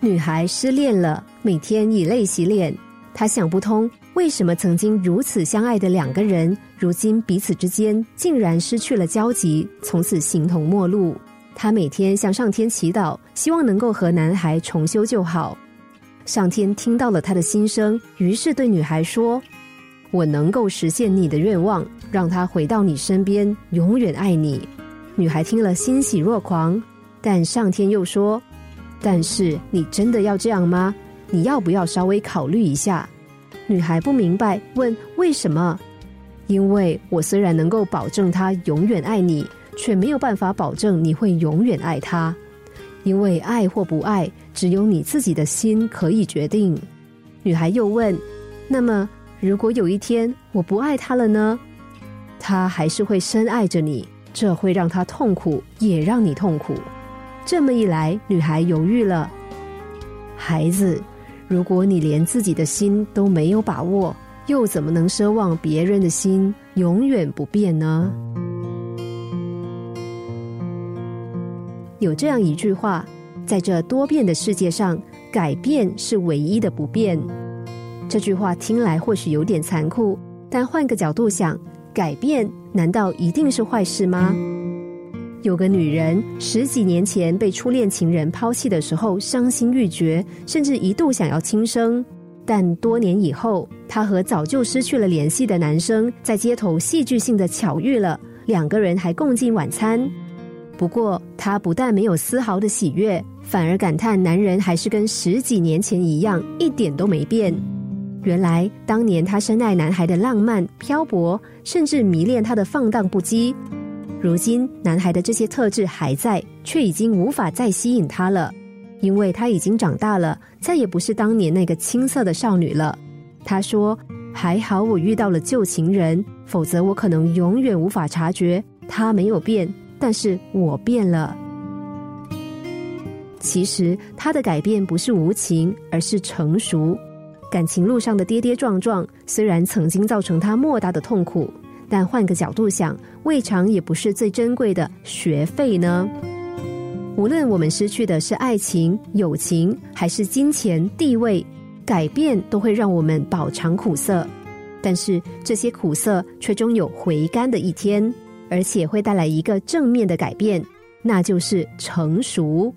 女孩失恋了，每天以泪洗脸。她想不通，为什么曾经如此相爱的两个人，如今彼此之间竟然失去了交集，从此形同陌路。她每天向上天祈祷，希望能够和男孩重修旧好。上天听到了她的心声，于是对女孩说：“我能够实现你的愿望，让他回到你身边，永远爱你。”女孩听了欣喜若狂，但上天又说。但是你真的要这样吗？你要不要稍微考虑一下？女孩不明白，问为什么？因为我虽然能够保证他永远爱你，却没有办法保证你会永远爱他。因为爱或不爱，只有你自己的心可以决定。女孩又问：那么如果有一天我不爱他了呢？他还是会深爱着你，这会让他痛苦，也让你痛苦。这么一来，女孩犹豫了。孩子，如果你连自己的心都没有把握，又怎么能奢望别人的心永远不变呢？有这样一句话，在这多变的世界上，改变是唯一的不变。这句话听来或许有点残酷，但换个角度想，改变难道一定是坏事吗？有个女人十几年前被初恋情人抛弃的时候，伤心欲绝，甚至一度想要轻生。但多年以后，她和早就失去了联系的男生在街头戏剧性的巧遇了，两个人还共进晚餐。不过，她不但没有丝毫的喜悦，反而感叹男人还是跟十几年前一样，一点都没变。原来，当年她深爱男孩的浪漫、漂泊，甚至迷恋他的放荡不羁。如今，男孩的这些特质还在，却已经无法再吸引她了，因为她已经长大了，再也不是当年那个青涩的少女了。她说：“还好我遇到了旧情人，否则我可能永远无法察觉他没有变，但是我变了。”其实，他的改变不是无情，而是成熟。感情路上的跌跌撞撞，虽然曾经造成他莫大的痛苦。但换个角度想，未尝也不是最珍贵的学费呢。无论我们失去的是爱情、友情，还是金钱、地位，改变都会让我们饱尝苦涩。但是这些苦涩却终有回甘的一天，而且会带来一个正面的改变，那就是成熟。